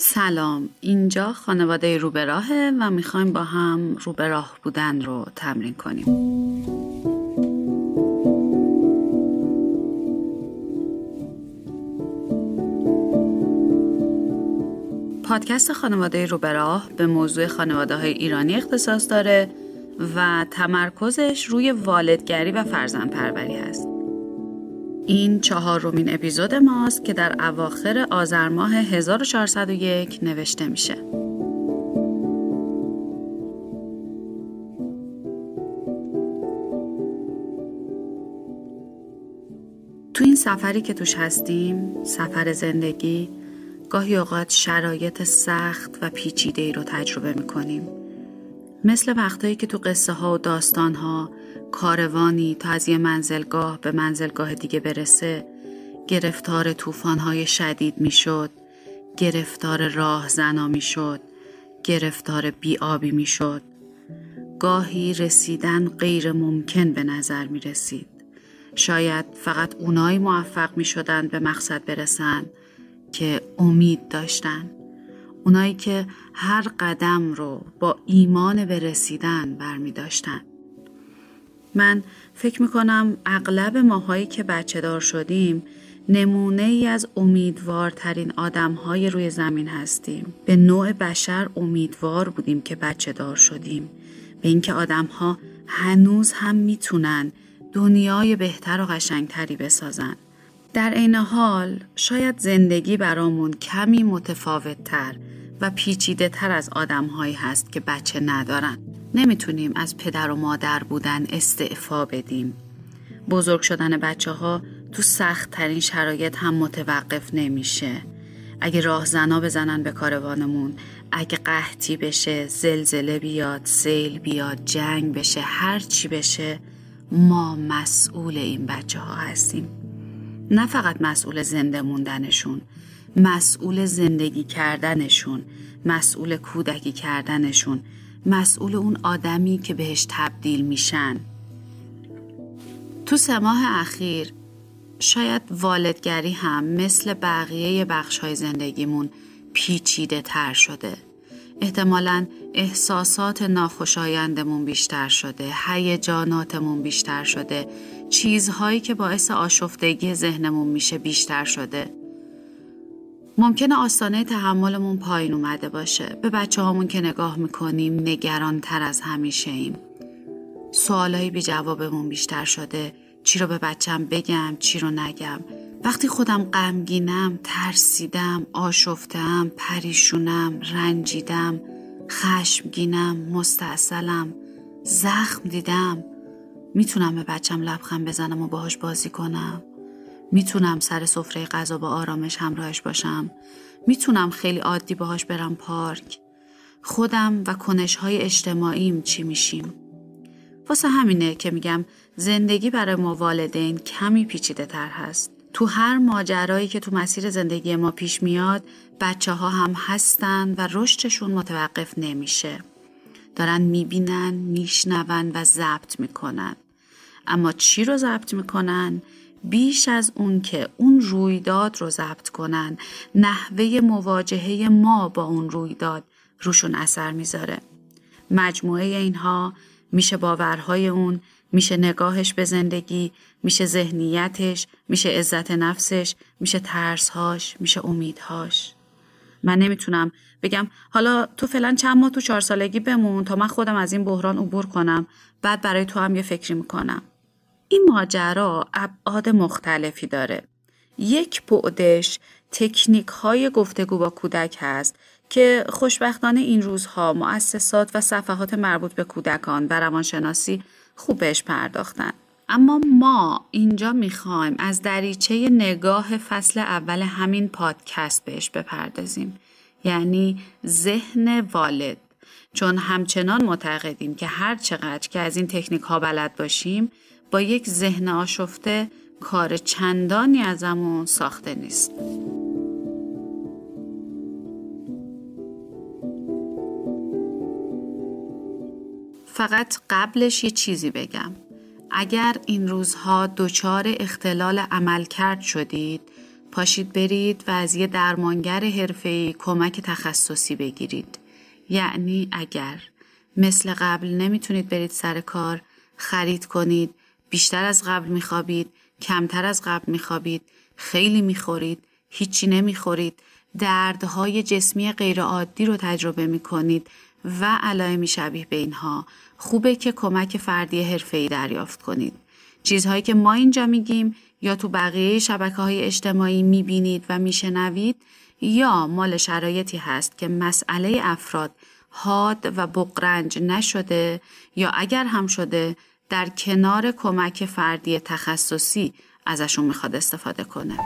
سلام اینجا خانواده روبراهه و می‌خوایم با هم روبراه بودن رو تمرین کنیم پادکست خانواده روبراه به موضوع خانواده های ایرانی اختصاص داره و تمرکزش روی والدگری و فرزند پروری هست. این چهارمین اپیزود ماست که در اواخر آذر ماه 1401 نوشته میشه. تو این سفری که توش هستیم، سفر زندگی، گاهی اوقات شرایط سخت و پیچیده ای رو تجربه می‌کنیم. مثل وقتایی که تو قصه ها و داستان ها کاروانی تا از یه منزلگاه به منزلگاه دیگه برسه گرفتار های شدید می‌شد گرفتار راه زنا می‌شد گرفتار بیابی می‌شد گاهی رسیدن غیر ممکن به نظر می رسید. شاید فقط اونایی موفق می شدن به مقصد برسن که امید داشتن. اونایی که هر قدم رو با ایمان به رسیدن برمی داشتن. من فکر می‌کنم اغلب ماهایی که بچه دار شدیم نمونه ای از امیدوارترین آدم های روی زمین هستیم. به نوع بشر امیدوار بودیم که بچه دار شدیم. به اینکه آدم ها هنوز هم می‌تونن دنیای بهتر و قشنگتری بسازن. در عین حال شاید زندگی برامون کمی متفاوت تر و پیچیده تر از آدم هایی هست که بچه ندارن. نمی‌تونیم از پدر و مادر بودن استعفا بدیم. بزرگ شدن بچه ها تو سخت ترین شرایط هم متوقف نمیشه. اگه راه زنا بزنن به کاروانمون، اگه قحطی بشه، زلزله بیاد، سیل بیاد، جنگ بشه، هر چی بشه، ما مسئول این بچه ها هستیم. نه فقط مسئول زنده موندنشون، مسئول زندگی کردنشون، مسئول کودکی کردنشون، مسئول اون آدمی که بهش تبدیل میشن. تو سه ماه اخیر شاید والدگری هم مثل بقیه بخش های زندگیمون پیچیده تر شده. احتمالا احساسات ناخوشایندمون بیشتر شده هیجاناتمون بیشتر شده چیزهایی که باعث آشفتگی ذهنمون میشه بیشتر شده. ممکنه آستانه تحملمون پایین اومده باشه. به بچه هامون که نگاه می‌کنیم نگران تر از همیشه ایم. سوالایی بی جوابمون بیشتر شده. چی رو به بچم بگم چی رو نگم. وقتی خودم غمگینم، ترسیدم، آشفتم، پریشونم، رنجیدم، خشمگینم، مستاصلم، زخم دیدم می‌تونم به بچم لبخند بزنم و باهاش بازی کنم می‌تونم سر سفره غذا با آرامش همراهش باشم. می‌تونم خیلی عادی باهاش برم پارک. خودم و کنش های اجتماعیم چی میشیم؟ واسه همینه که میگم زندگی برای ما والدین کمی پیچیده تر هست. تو هر ماجرایی که تو مسیر زندگی ما پیش میاد بچه ها هم هستن و رشدشون متوقف نمیشه. دارن می‌بینن میشنون و ضبط می‌کنن. اما چی رو ضبط می‌کنن؟ بیش از اون که اون رویداد رو ضبط کنن نحوه مواجهه ما با اون رویداد روشون اثر می‌ذاره. مجموعه اینها میشه باورهای اون میشه نگاهش به زندگی میشه ذهنیتش میشه عزت نفسش میشه ترسهاش میشه امیدهاش. من نمی‌تونم بگم حالا تو فعلا چند ماه تو چهار سالگی بمون تا من خودم از این بحران عبور کنم بعد برای تو هم یه فکری می‌کنم. این ماجرا ابعاد مختلفی داره. یک بعدش تکنیک های گفتگو با کودک هست که خوشبختانه این روزها مؤسسات و صفحات مربوط به کودکان و روانشناسی خوب بهش پرداختن. اما ما اینجا می‌خوایم از دریچه نگاه فصل اول همین پادکست بهش بپردازیم. یعنی ذهن والد. چون همچنان معتقدیم که هر چقدر که از این تکنیک ها بلد باشیم با یک ذهن آشفته کار چندانی ازمون ساخته نیست. فقط قبلش یه چیزی بگم. اگر این روزها دچار اختلال عمل کرد شدید پاشید برید و از یه درمانگر حرفه‌ای کمک تخصصی بگیرید. یعنی اگر مثل قبل نمی‌تونید برید سر کار، خرید کنید، بیشتر از قبل میخوابید، کمتر از قبل میخوابید، خیلی می‌خورید، هیچی نمی‌خورید، دردهای جسمی غیرعادی رو تجربه می‌کنید و علائمی شبیه به اینها خوبه که کمک فردی حرفه‌ای دریافت کنید. چیزهایی که ما اینجا میگیم یا تو بقیه شبکه های اجتماعی می‌بینید و میشنوید یا مال شرایطی هست که مسئله افراد حاد و بقرنج نشده یا اگر هم شده در کنار کمک فردی تخصصی ازشون می‌خواد استفاده کنه.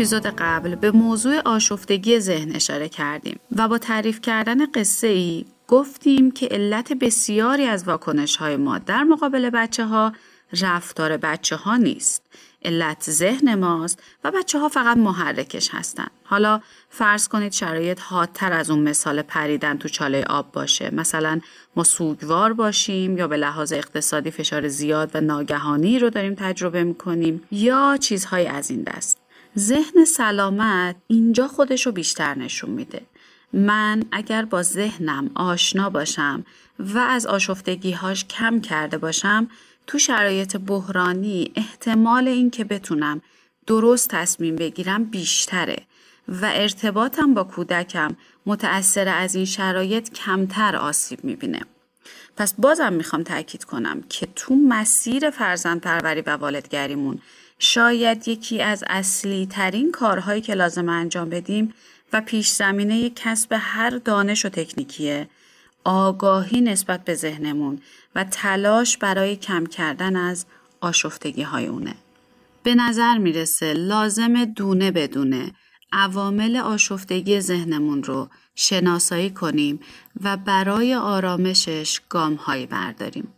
اپیزود قبل به موضوع آشفتگی ذهن اشاره کردیم و با تعریف کردن قصه ای گفتیم که علت بسیاری از واکنش های ما در مقابل بچه ها رفتار بچه ها نیست. علت ذهن ماست و بچه ها فقط محرکش هستند. حالا فرض کنید شرایط حادتر از اون مثال پریدن تو چاله آب باشه. مثلا ما سوگوار باشیم یا به لحاظ اقتصادی فشار زیاد و ناگهانی رو داریم تجربه می‌کنیم یا چیزهای از این دست. ذهن سلامت اینجا خودش رو بیشتر نشون میده. من اگر با ذهنم آشنا باشم و از آشفتگیهاش کم کرده باشم تو شرایط بحرانی احتمال اینکه بتونم درست تصمیم بگیرم بیشتره و ارتباطم با کودکم متأثر از این شرایط کمتر آسیب می‌بینه. پس بازم می‌خوام تاکید کنم که تو مسیر فرزند پروری و والدگریمون شاید یکی از اصلی ترین کارهایی که لازم انجام بدیم و پیش زمینه کسب هر دانش و تکنیکیه آگاهی نسبت به ذهنمون و تلاش برای کم کردن از آشفتگی های اونه. به نظر می‌رسه لازم دونه بدونه عوامل آشفتگی ذهنمون رو شناسایی کنیم و برای آرامشش گام هایی برداریم.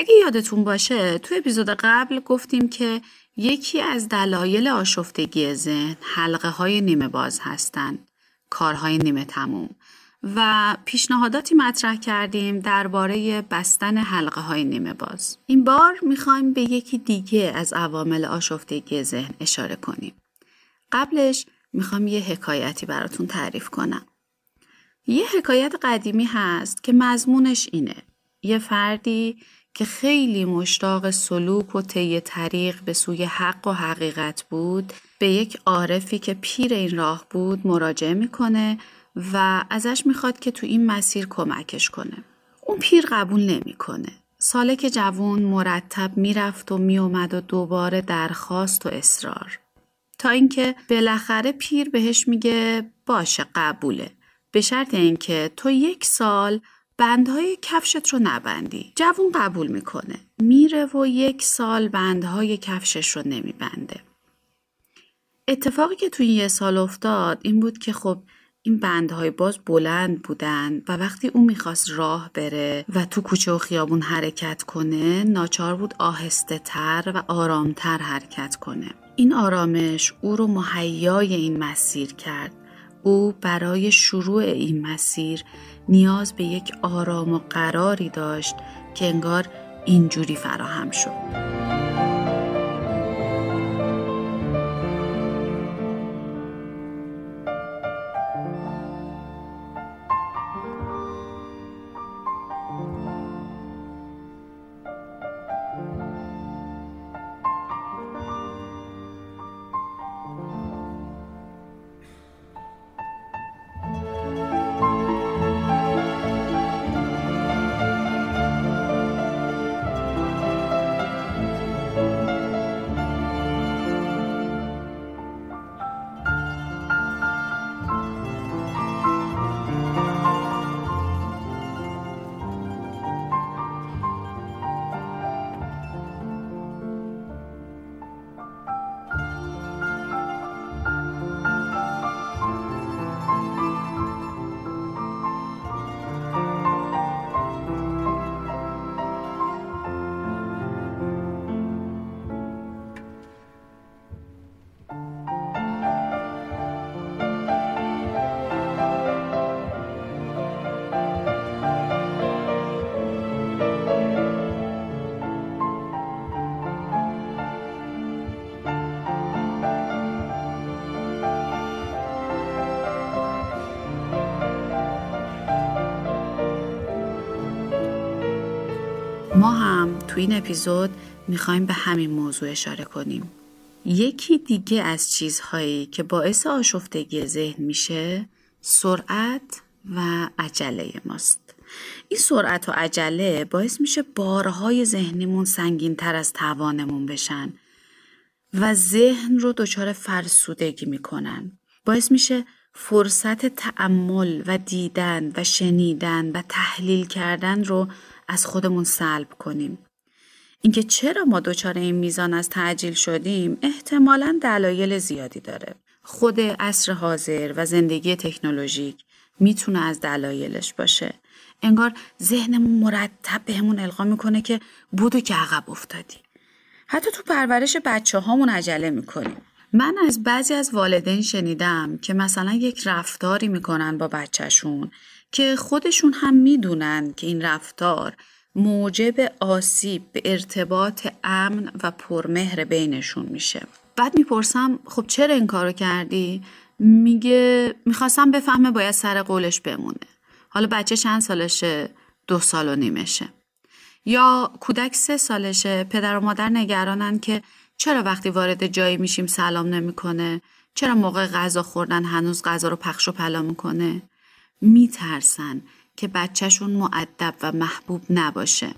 اگه یادتون باشه تو اپیزود قبل گفتیم که یکی از دلایل آشفتگی ذهن حلقه های نیمه باز هستند کارهای نیمه تموم. و پیشنهاداتی مطرح کردیم درباره بستن حلقه های نیمه باز. این بار می‌خوایم به یکی دیگه از عوامل آشفتگی ذهن اشاره کنیم. قبلش می‌خوام یه حکایتی براتون تعریف کنم. یه حکایت قدیمی هست که مضمونش اینه. یه فردی که خیلی مشتاق سلوک و طی طریق به سوی حق و حقیقت بود به یک عارفی که پیر این راه بود مراجعه می‌کنه و ازش می‌خواد که تو این مسیر کمکش کنه. اون پیر قبول نمی‌کنه. سالک جوون مرتب می‌رفت و میومد و دوباره درخواست و اصرار. تا اینکه بالاخره پیر بهش میگه باشه قبوله. به شرط اینکه تو یک سال بندهای کفشت رو نبندی. جوون قبول می‌کنه. میره و یک سال بندهای کفشش رو نمیبنده. اتفاقی که توی یه سال افتاد این بود که خب این بندهای باز بلند بودن و وقتی او می‌خواست راه بره و تو کوچه و خیابون حرکت کنه ناچار بود آهسته تر و آرامتر حرکت کنه. این آرامش او رو مهیای این مسیر کرد. او برای شروع این مسیر نیاز به یک آرام و قراری داشت که انگار اینجوری فراهم شد. ما هم تو این اپیزود می‌خوایم به همین موضوع اشاره کنیم. یکی دیگه از چیزهایی که باعث آشفتگی ذهن میشه سرعت و عجله ماست. این سرعت و عجله باعث میشه بارهای ذهنیمون سنگین تر از توانمون بشن و ذهن رو دچار فرسودگی می‌کنن. باعث میشه فرصت تعمل و دیدن و شنیدن و تحلیل کردن رو از خودمون سلب کنیم. اینکه چرا ما دچار این میزان از تعجیل شدیم احتمالا دلایل زیادی داره. خود عصر حاضر و زندگی تکنولوژیک می‌تونه از دلایلش باشه. انگار ذهنمون مرتب بهمون القا می‌کنه که بودو که عقب افتادی. حتی تو پرورش بچه هامون عجله می‌کنیم. من از بعضی از والدین شنیدم که مثلا یک رفتاری می‌کنن با بچهشون که خودشون هم می‌دونن که این رفتار موجب آسیب به ارتباط امن و پرمهر بینشون میشه. بعد می‌پرسم خب چرا این کارو کردی؟ میگه می‌خواستم بفهمه باید سر قولش بمونه. حالا بچه چند سالشه؟ دو سال و نیمشه. یا کودک سه سالشه؟ پدر و مادر نگرانن که چرا وقتی وارد جایی میشیم سلام نمی‌کنه؟ چرا موقع غذا خوردن هنوز غذا رو پخش و پلا می‌کنه؟ میترسن که بچهشون معدب و محبوب نباشه.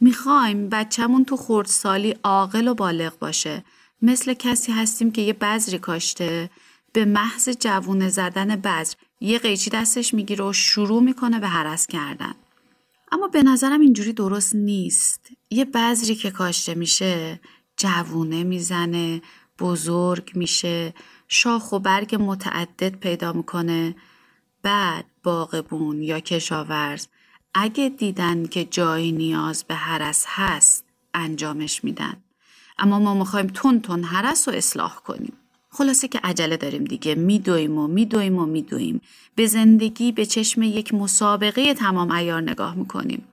می‌خوایم بچهمون تو خردسالی عاقل و بالغ باشه. مثل کسی هستیم که یه بذری کاشته به محض جوونه زدن بذر یه قیچی دستش می‌گیره و شروع می‌کنه به حرس کردن. اما به نظرم اینجوری درست نیست. یه بذری که کاشته میشه جوونه می‌زنه بزرگ میشه شاخ و برگ متعدد پیدا می‌کنه. بعد باغبون یا کشاورز اگه دیدن که جایی نیاز به حرس هست انجامش میدن. اما ما می‌خوایم تون تون حرس رو اصلاح کنیم. خلاصه که عجله داریم دیگه. میدویم و میدویم و میدویم. به زندگی به چشم یک مسابقه تمام ایار نگاه می‌کنیم.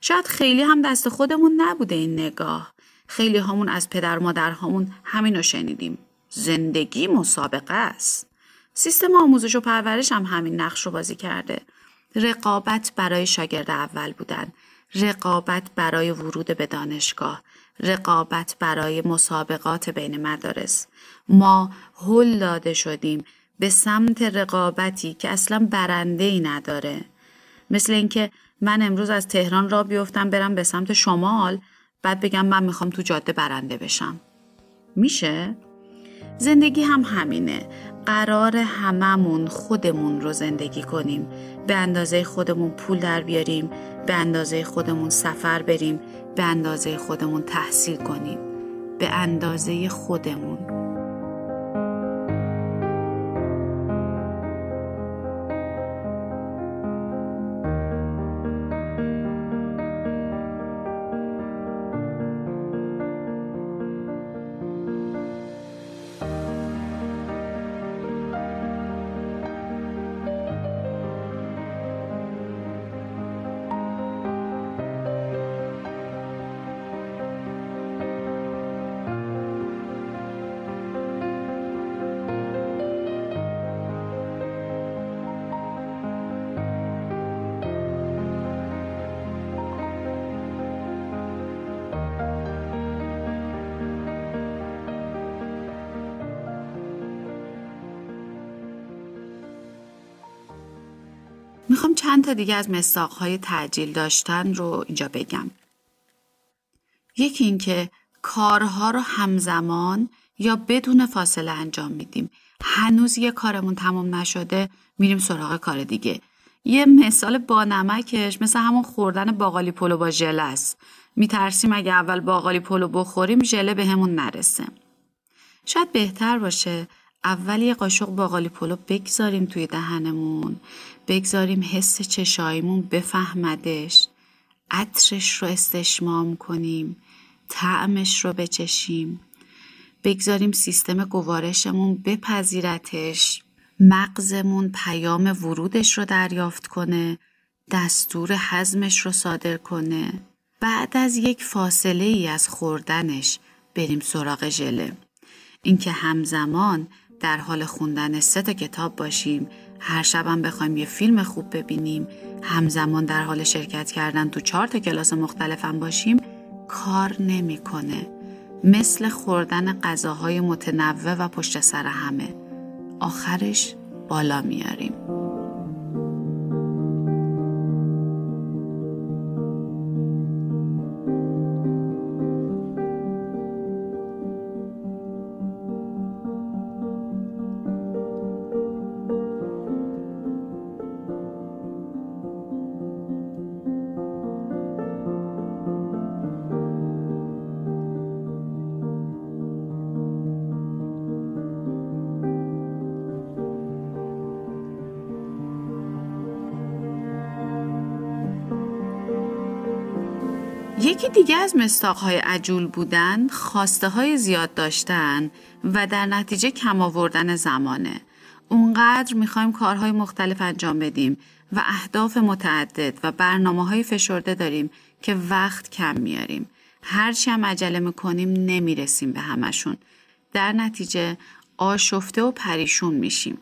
شاید خیلی هم دست خودمون نبوده این نگاه. خیلی همون از پدر مادرهامون همینو شنیدیم. زندگی مسابقه است. سیستم آموزش و پرورش هم همین نقش رو بازی کرده. رقابت برای شاگرد اول بودن. رقابت برای ورود به دانشگاه. رقابت برای مسابقات بین مدارس. ما هل داده شدیم به سمت رقابتی که اصلا برنده ای نداره. مثل اینکه من امروز از تهران را بیفتم برم به سمت شمال بعد بگم من می‌خوام تو جاده برنده بشم. میشه؟ زندگی هم همینه. قرار هممون خودمون رو زندگی کنیم. به اندازه خودمون پول در بیاریم به اندازه خودمون سفر بریم به اندازه خودمون تحصیل کنیم. به اندازه خودمون. چند تا دیگه از مساقهای تعجیل داشتن رو اینجا بگم. یکی اینکه کارها رو همزمان یا بدون فاصله انجام میدیم. هنوز یه کارمون تمام نشده میریم سراغ کار دیگه. یه مثال با نمکش مثل همون خوردن باقالی پلو با ژله است. میترسیم اگه اول باقالی پلو بخوریم ژله بهمون به نرسه. شاید بهتر باشه اول یه قاشق باقالی پلو بگذاریم توی دهنمون. بگذاریم حس چشاییمون بفهمدش. عطرش رو استشمام کنیم. طعمش رو بچشیم. بگذاریم سیستم گوارشمون بپذیرتش. مغزمون پیام ورودش رو دریافت کنه. دستور حزمش رو صادر کنه. بعد از یک فاصله ای از خوردنش بریم سراغ ژله. اینکه همزمان در حال خوندن سه تا کتاب باشیم. هر شبم بخوایم یه فیلم خوب ببینیم. همزمان در حال شرکت کردن تو چهار تا کلاس مختلفم باشیم کار نمی‌کنه. مثل خوردن غذاهای متنوع و پشت سر همه. آخرش بالا میاریم. یکی دیگه از مستاقهای عجول بودن خواسته های زیاد داشتن و در نتیجه کم آوردن زمانه. اونقدر می‌خوایم کارهای مختلف انجام بدیم و اهداف متعدد و برنامه های فشرده داریم که وقت کم میاریم. هرچی هم عجله می‌کنیم نمی‌رسیم به همشون. در نتیجه آشفته و پریشون میشیم.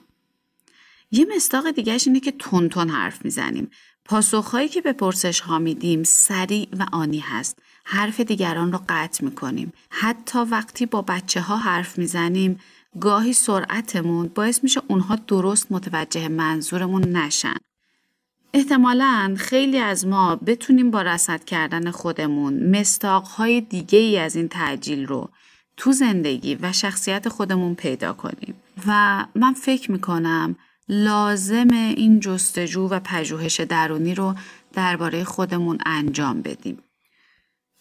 یه مستاق دیگهش اینه که تون حرف می‌زنیم پاسخهایی که به پرسش ها میدیم سریع و آنی هست. حرف دیگران رو قطع می‌کنیم. حتی وقتی با بچه ها حرف می‌زنیم گاهی سرعتمون باعث میشه اونها درست متوجه منظورمون نشن. احتمالا خیلی از ما بتونیم با رسد کردن خودمون مستاقهای دیگه ای از این تعجیل رو تو زندگی و شخصیت خودمون پیدا کنیم. و من فکر می‌کنم لازم این جستجو و پژوهش درونی رو درباره خودمون انجام بدیم.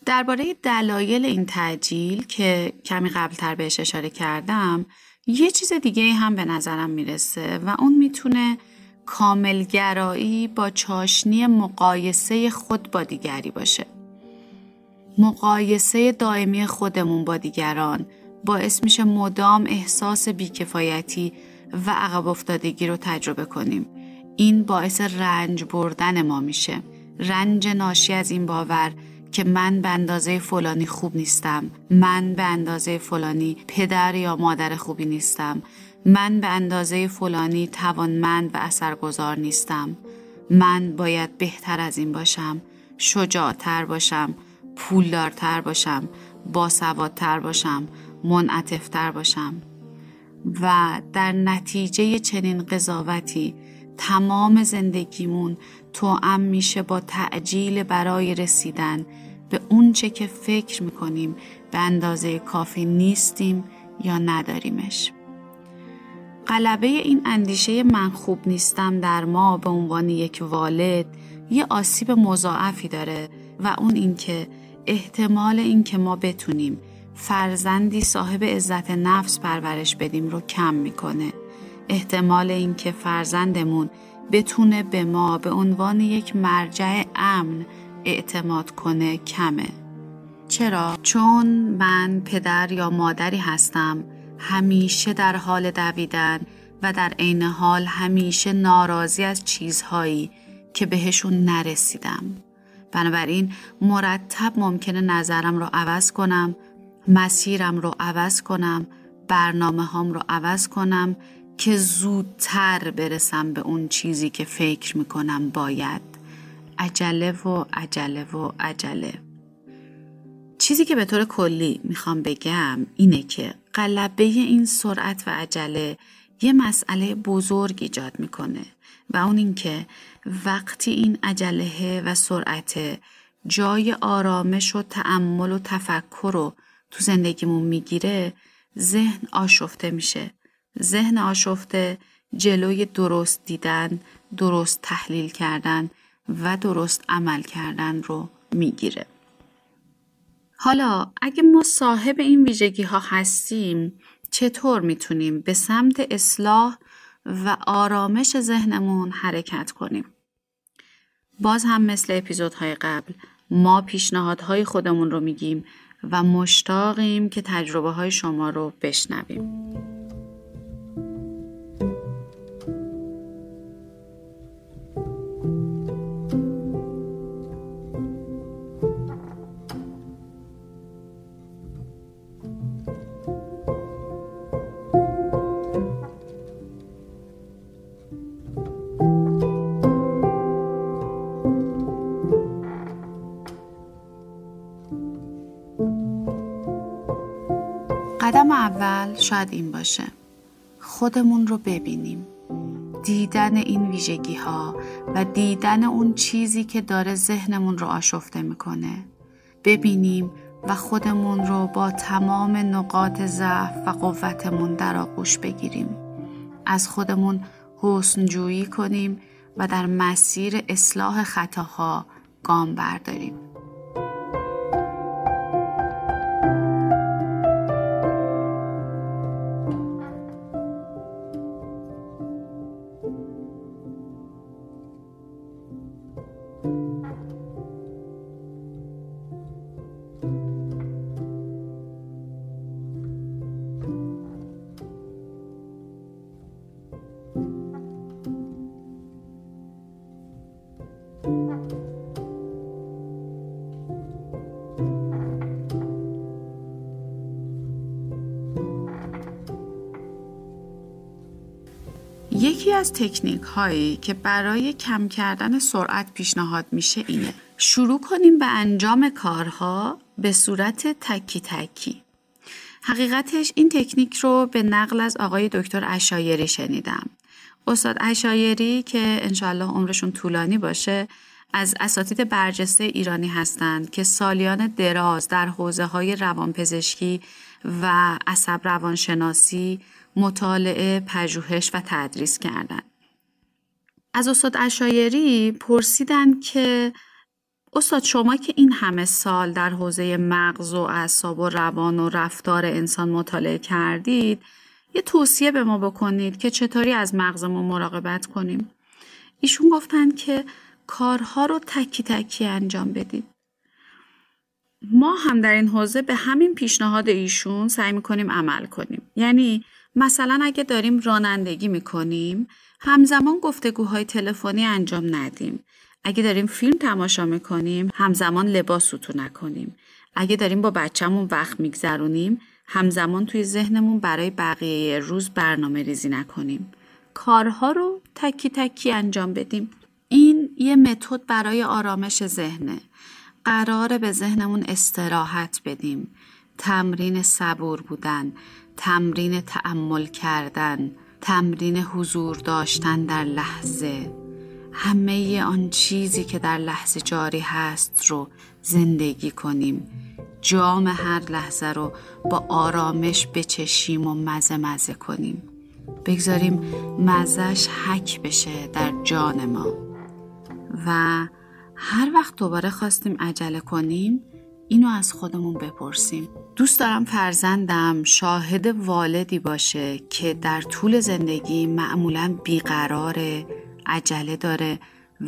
درباره دلایل این تعجیل که کمی قبلتر بهش اشاره کردم یه چیز دیگه هم به نظرم می‌رسه و اون می‌تونه کاملگرایی با چاشنی مقایسه خود با دیگری باشه. مقایسه دائمی خودمون با دیگران باعث میشه مدام احساس بیکفایتی و عقب افتادگی رو تجربه کنیم. این باعث رنج بردن ما میشه. رنج ناشی از این باور که من به اندازه فلانی خوب نیستم. من به اندازه فلانی پدر یا مادر خوبی نیستم. من به اندازه فلانی توانمند و اثرگذار نیستم. من باید بهتر از این باشم. شجاعتر باشم. پولدارتر باشم. باسوادتر باشم. منعطفتر باشم. و در نتیجه چنین قضاوتی تمام زندگیمون توأم میشه با تعجیل برای رسیدن به اونچه که فکر می‌کنیم به اندازه کافی نیستیم یا نداریمش. قلبه این اندیشه من خوب نیستم در ما به عنوان یک والد یه آسیب مضاعفی داره و اون اینکه احتمال اینکه ما بتونیم فرزندی صاحب عزت نفس پرورش بدیم رو کم می‌کنه. احتمال اینکه فرزندمون بتونه به ما به عنوان یک مرجع امن اعتماد کنه کمه. چرا؟ چون من پدر یا مادری هستم همیشه در حال دویدن و در عین حال همیشه ناراضی از چیزهایی که بهشون نرسیدم. بنابراین مرتب ممکنه نظرم رو عوض کنم مسیرم رو عوض کنم برنامه هام رو عوض کنم که زودتر برسم به اون چیزی که فکر می‌کنم باید. عجله و عجله و عجله. چیزی که به طور کلی می‌خوام بگم اینه که قلبه این سرعت و عجله یه مسئله بزرگ ایجاد می‌کنه و اون اینکه وقتی این عجله و سرعت جای آرامش و تعمل و تفکر رو تو زندگیمون می‌گیره ذهن آشفته میشه. ذهن آشفته جلوی درست دیدن درست تحلیل کردن و درست عمل کردن رو می‌گیره. حالا اگه ما صاحب این ویژگی ها هستیم چطور می‌تونیم به سمت اصلاح و آرامش ذهنمون حرکت کنیم؟ باز هم مثل اپیزودهای قبل ما پیشنهادهای خودمون رو میگیم. و مشتاقیم که تجربه های شما رو بشنویم. قدم اول شاید این باشه. خودمون رو ببینیم. دیدن این ویژگی ها و دیدن اون چیزی که داره ذهنمون رو آشفته می‌کنه. ببینیم و خودمون رو با تمام نقاط ضعف و قوتمون در آغوش بگیریم. از خودمون حسنجویی کنیم و در مسیر اصلاح خطاها گام برداریم. یکی از تکنیک هایی که برای کم کردن سرعت پیشنهاد میشه اینه. شروع کنیم به انجام کارها به صورت تکی تکی. حقیقتش این تکنیک رو به نقل از آقای دکتر اشایری شنیدم. استاد اشایری که انشالله عمرشون طولانی باشه از اساتید برجسته ایرانی هستند که سالیان دراز در حوزه های روانپزشکی و عصب روانشناسی مطالعه، پژوهش و تدریس کردند. از استاد اشایری پرسیدن که استاد شما که این همه سال در حوزه مغز و اعصاب و روان و رفتار انسان مطالعه کردید یه توصیه به ما بکنید که چطوری از مغزمون مراقبت کنیم. ایشون گفتن که کارها رو تکی تکی انجام بدید ما هم در این حوزه به همین پیشنهاد ایشون سعی می‌کنیم عمل کنیم. یعنی مثلا اگه داریم رانندگی می‌کنیم همزمان گفتگوهای تلفنی انجام ندیم. اگه داریم فیلم تماشا می‌کنیم همزمان لباس سوتو نکنیم. اگه داریم با بچهمون وقت میگذرونیم همزمان توی ذهنمون برای بقیه روز برنامه ریزی نکنیم. کارها رو تکی تکی انجام بدیم. این یه متد برای آرامش ذهنه. قراره به ذهنمون استراحت بدیم. تمرین صبور بودن. تمرین تعمل کردن تمرین حضور داشتن در لحظه. همه آن چیزی که در لحظه جاری هست رو زندگی کنیم. جام هر لحظه رو با آرامش بچشیم و مزه مزه کنیم. بگذاریم مزش حک بشه در جان ما. و هر وقت دوباره خواستیم عجله کنیم اینو از خودمون بپرسیم. دوست دارم فرزندم شاهد والدی باشه که در طول زندگی معمولا بیقراره عجله داره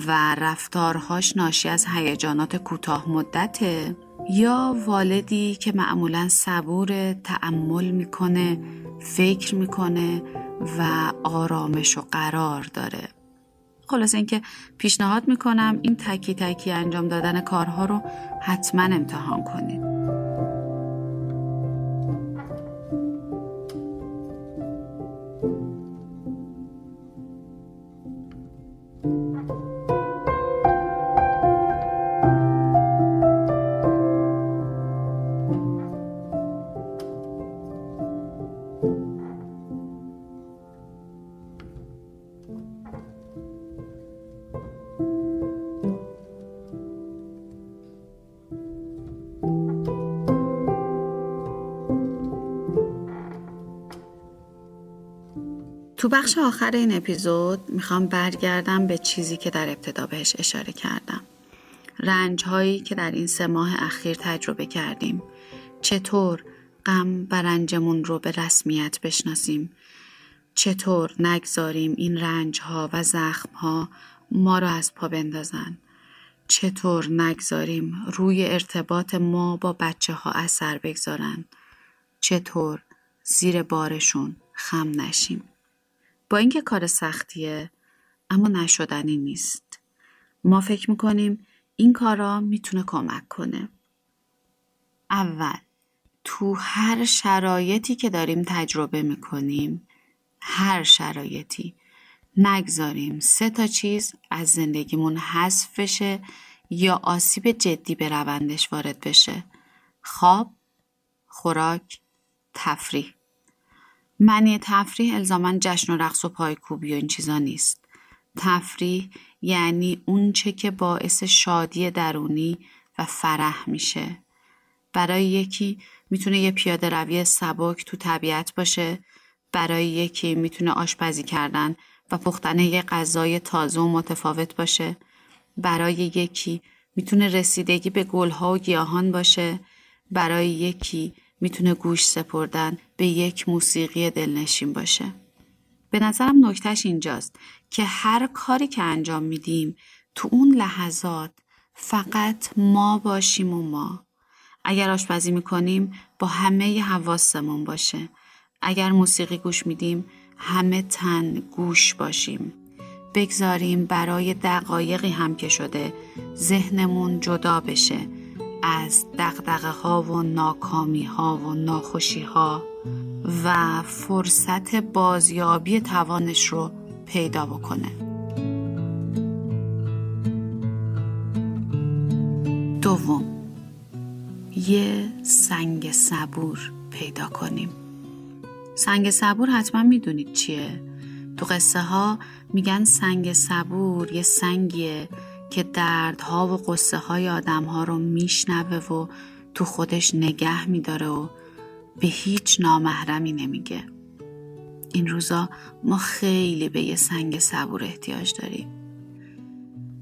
و رفتارهاش ناشی از هیجانات کوتاه مدته یا والدی که معمولا صبور تعمل می‌کنه فکر می‌کنه و آرامش و قرار داره. خلاص اینکه پیشنهاد می‌کنم این تکی تکی انجام دادن کارها رو حتما امتحان کنید. تو بخش آخر این اپیزود می‌خوام برگردم به چیزی که در ابتدا بهش اشاره کردم. رنج هایی که در این سه ماه اخیر تجربه کردیم. چطور غم و رنجمون رو به رسمیت بشناسیم. چطور نگذاریم این رنج ها و زخم ها ما رو از پا بندازن. چطور نگذاریم روی ارتباط ما با بچه ها اثر بگذارن. چطور زیر بارشون خم نشیم. با اینکه کار سختیه اما نشدنی نیست. ما فکر می‌کنیم این کارا می‌تونه کمک کنه. اول تو هر شرایطی که داریم تجربه می‌کنیم هر شرایطی نگذاریم سه تا چیز از زندگیمون حذف بشه یا آسیب جدی به روندش وارد بشه خواب خوراک تفریح معنی تفریح الزاما جشن و رقص و پایکوبی و این چیزا نیست. تفریح یعنی اونچه که باعث شادی درونی و فرح میشه. برای یکی می‌تونه یه پیاده روی سبک تو طبیعت باشه برای یکی می‌تونه آشپزی کردن و پختن یه غذای تازه و متفاوت باشه. برای یکی می‌تونه رسیدگی به گلها و گیاهان باشه. برای یکی می‌تونه گوش سپردن به یک موسیقی دلنشین باشه. به نظرم نکتهش اینجاست که هر کاری که انجام میدیم تو اون لحظات فقط ما باشیم و ما. اگر آشپزی می‌کنیم با همه حواسمون باشه. اگر موسیقی گوش میدیم همه تن گوش باشیم. بگذاریم برای دقایقی هم که شده ذهنمون جدا بشه. از دقدقه ها و ناکامی ها و ناخوشی ها و فرصت بازیابی توانش رو پیدا بکنه. دوم یه سنگ صبور پیدا کنیم. سنگ صبور حتما می‌دونید چیه؟ تو قصه ها میگن سنگ صبور یه سنگیه. که دردها و قصه های آدم ها رو میشنوه و تو خودش نگه میداره و به هیچ نامحرمی نمیگه. این روزا ما خیلی به یه سنگ صبور احتیاج داریم.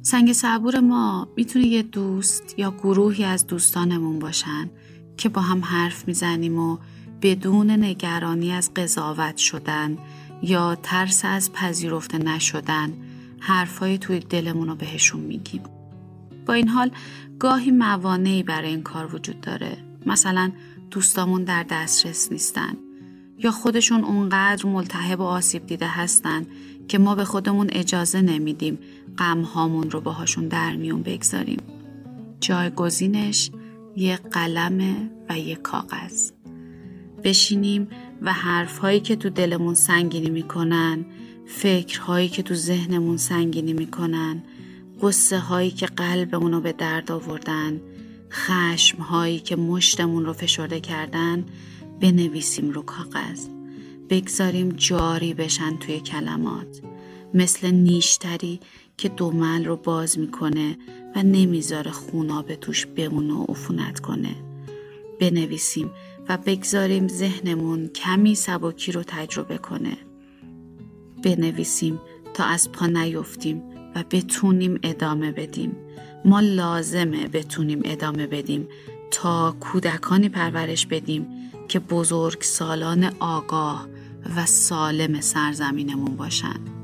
سنگ صبور ما می‌تونه یه دوست یا گروهی از دوستانمون باشن که با هم حرف می‌زنیم و بدون نگرانی از قضاوت شدن یا ترس از پذیرفته نشدن حرفای توی دلمون رو بهشون میگیم. با این حال گاهی موانعی برای این کار وجود داره. مثلا دوستامون در دسترس نیستن یا خودشون اونقدر ملتهب و آسیب دیده هستن که ما به خودمون اجازه نمیدیم غمهامون رو باهاشون در میون بگذاریم. جایگزینش یه قلم و یه کاغذ. بشینیم و حرفهایی که تو دلمون سنگینی می‌کنن فکرهایی که تو ذهنمون سنگینی می‌کنن قصه هایی که قلبمون رو به درد آوردن خشم هایی که مشتمون رو فشرده کردن بنویسیم رو کاغذ. بگذاریم جاری بشن توی کلمات. مثل نیشتری که دومل رو باز می‌کنه و نمی‌ذاره به توش بمونه و عفونت کنه. بنویسیم و بگذاریم ذهنمون کمی سبکی رو تجربه کنه. بنویسیم تا از پا نیفتیم و بتونیم ادامه بدیم ما لازمه بتونیم ادامه بدیم تا کودکانی پرورش بدیم که بزرگ سالان آگاه و سالم سرزمینمون باشند.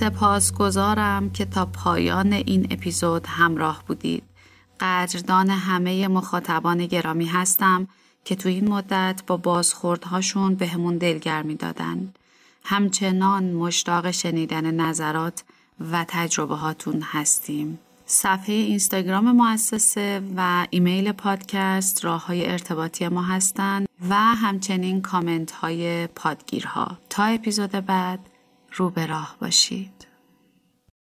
سپاسگزارم که تا پایان این اپیزود همراه بودید. قدردان همه مخاطبان گرامی هستم که تو این مدت با بازخوردهاشون به همون دلگرمی دادن. همچنان مشتاق شنیدن نظرات و تجربه هاتون هستیم. صفحه اینستاگرام مؤسسه و ایمیل پادکست راه های ارتباطی ما هستند و همچنین کامنت های پادگیرها تا اپیزود بعد رو به راه باشید.